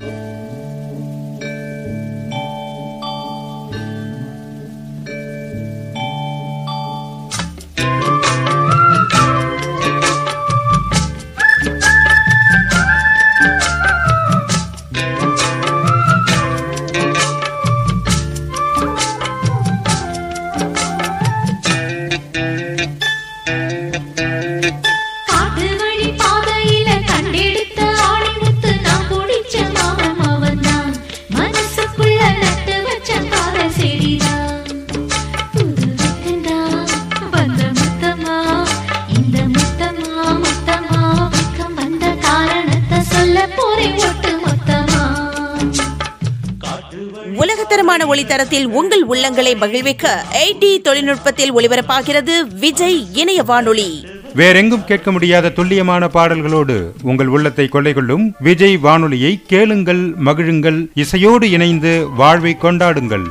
காட்டு உலகத்தரமான ஒளித்தரத்தில் உங்கள் உள்ளங்களை மகிழ்விக்க எயிட்டி தொழில்நுட்பத்தில் ஒளிபரப்பாகிறது விஜய் இணைய வானொலி. வேறெங்கும் கேட்க முடியாத துல்லியமான பாடல்களோடு உங்கள் உள்ளத்தை கொள்ளை கொள்ளும் விஜய் வானொலியை கேளுங்கள் மகிழுங்கள் இசையோடு இணைந்து வாழ்வை கொண்டாடுங்கள்.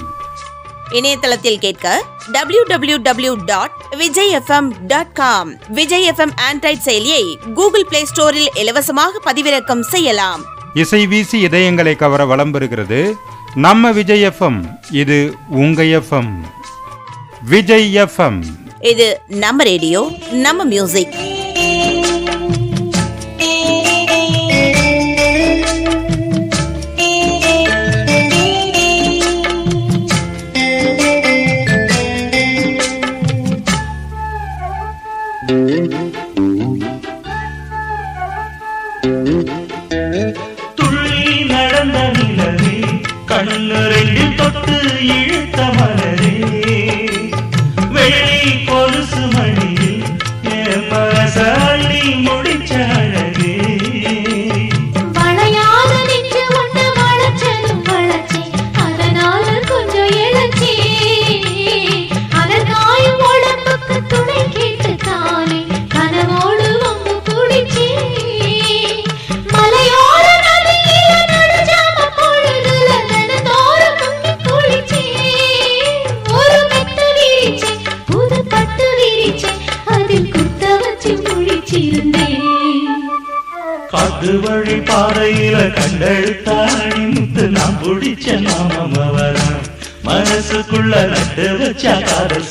இணையதளத்தில் கேட்க W W W dot Vijay FM dot com Vijay FM Android செயலியை கூகுள் பிளே ஸ்டோரில் இலவசமாக பதிவிறக்கம் செய்யலாம். இசை வீசி இதயங்களை கவர வலம் பெறுகிறது நம்ம விஜய் எஃப்எம் இது உங்க எஃப்எம் விஜய் எஃப்எம் இது நம்ம ரேடியோ நம்ம மியூசிக் இழுத்த மலரே பாறையில கண்டெடுத்தாணி முத்து நான் பிடிச்ச நாமம் அவதான் மனசுக்குள்ள நட்டு வச்ச காதல்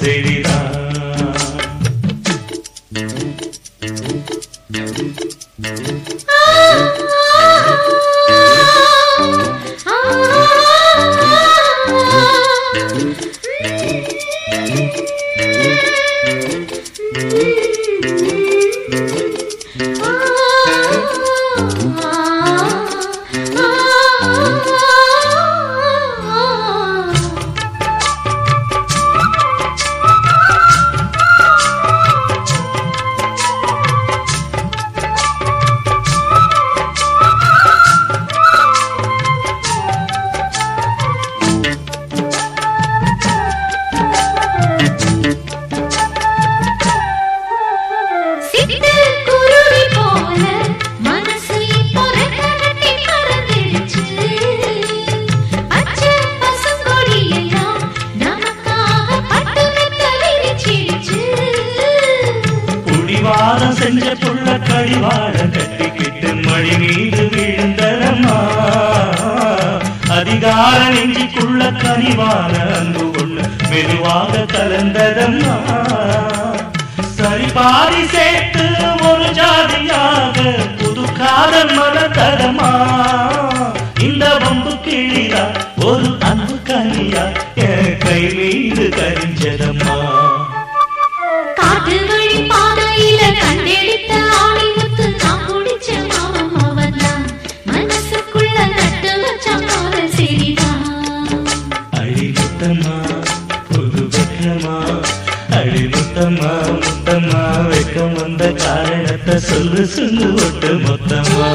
குடிவாரம் செஞ்ச புள்ள கழிவாழ கட்டிக்கிட்டு மழை மீது விழுந்தரம்மா. அதிகார நெஞ்சிக்குள்ள கனிவான அன்பு கொள்ள மெதுவாக கலந்ததம்மா. சரிபாரி சேர்த்து ஒரு ஜாதியாக புது காதல் மலர்ந்ததம்மா இந்த வம்பு கிளியா ஒரு அன்பு கனியா என் கை மீது கரிஞ்சதம்மா. காட்டு முத்தம்மா வெக்கம் வந்த காரணத்தை சொல்லு சொல்லு ஒட்டு மொத்தமா.